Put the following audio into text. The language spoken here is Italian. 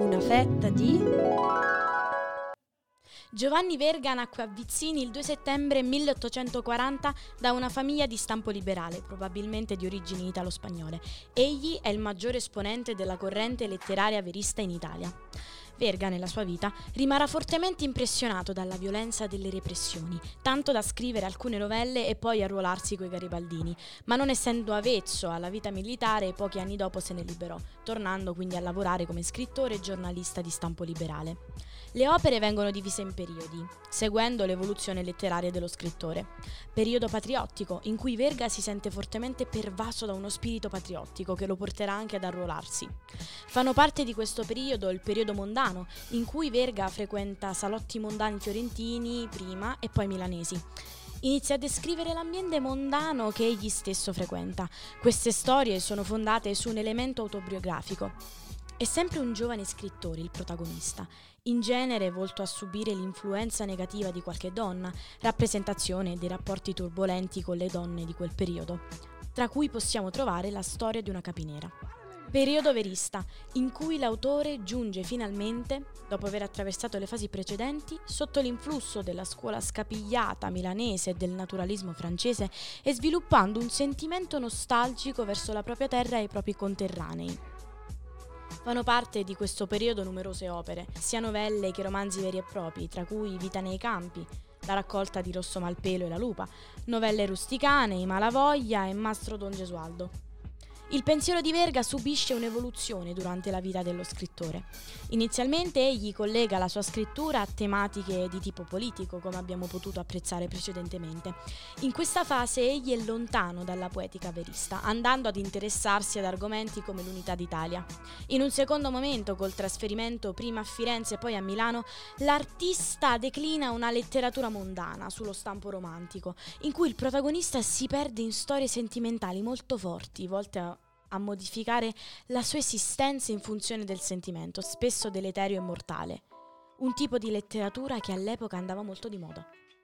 Una fetta di... Giovanni Verga nacque a Vizzini il 2 settembre 1840 da una famiglia di stampo liberale, probabilmente di origini italo-spagnole. Egli è il maggiore esponente della corrente letteraria verista in Italia. Verga, nella sua vita, rimarrà fortemente impressionato dalla violenza delle repressioni, tanto da scrivere alcune novelle e poi arruolarsi coi garibaldini, ma non essendo avvezzo alla vita militare, pochi anni dopo se ne liberò, tornando quindi a lavorare come scrittore e giornalista di stampo liberale. Le opere vengono divise in periodi, seguendo l'evoluzione letteraria dello scrittore. Periodo patriottico, in cui Verga si sente fortemente pervaso da uno spirito patriottico che lo porterà anche ad arruolarsi. Fanno parte di questo periodo il periodo mondano, in cui Verga frequenta salotti mondani fiorentini prima e poi milanesi. Inizia a descrivere l'ambiente mondano che egli stesso frequenta. Queste storie sono fondate su un elemento autobiografico. È sempre un giovane scrittore il protagonista, in genere volto a subire l'influenza negativa di qualche donna, rappresentazione dei rapporti turbolenti con le donne di quel periodo, tra cui possiamo trovare la storia di una capinera. Periodo verista, in cui l'autore giunge finalmente, dopo aver attraversato le fasi precedenti, sotto l'influsso della scuola scapigliata milanese e del naturalismo francese e sviluppando un sentimento nostalgico verso la propria terra e i propri conterranei. Fanno parte di questo periodo numerose opere, sia novelle che romanzi veri e propri, tra cui Vita nei campi, la raccolta di Rosso Malpelo e la Lupa, novelle rusticane, I Malavoglia e Mastro Don Gesualdo. Il pensiero di Verga subisce un'evoluzione durante la vita dello scrittore. Inizialmente egli collega la sua scrittura a tematiche di tipo politico, come abbiamo potuto apprezzare precedentemente. In questa fase egli è lontano dalla poetica verista, andando ad interessarsi ad argomenti come l'unità d'Italia. In un secondo momento, col trasferimento prima a Firenze e poi a Milano, l'artista declina una letteratura mondana sullo stampo romantico, in cui il protagonista si perde in storie sentimentali molto forti, volte a a modificare la sua esistenza in funzione del sentimento, spesso deleterio e mortale. Un tipo di letteratura che all'epoca andava molto di moda.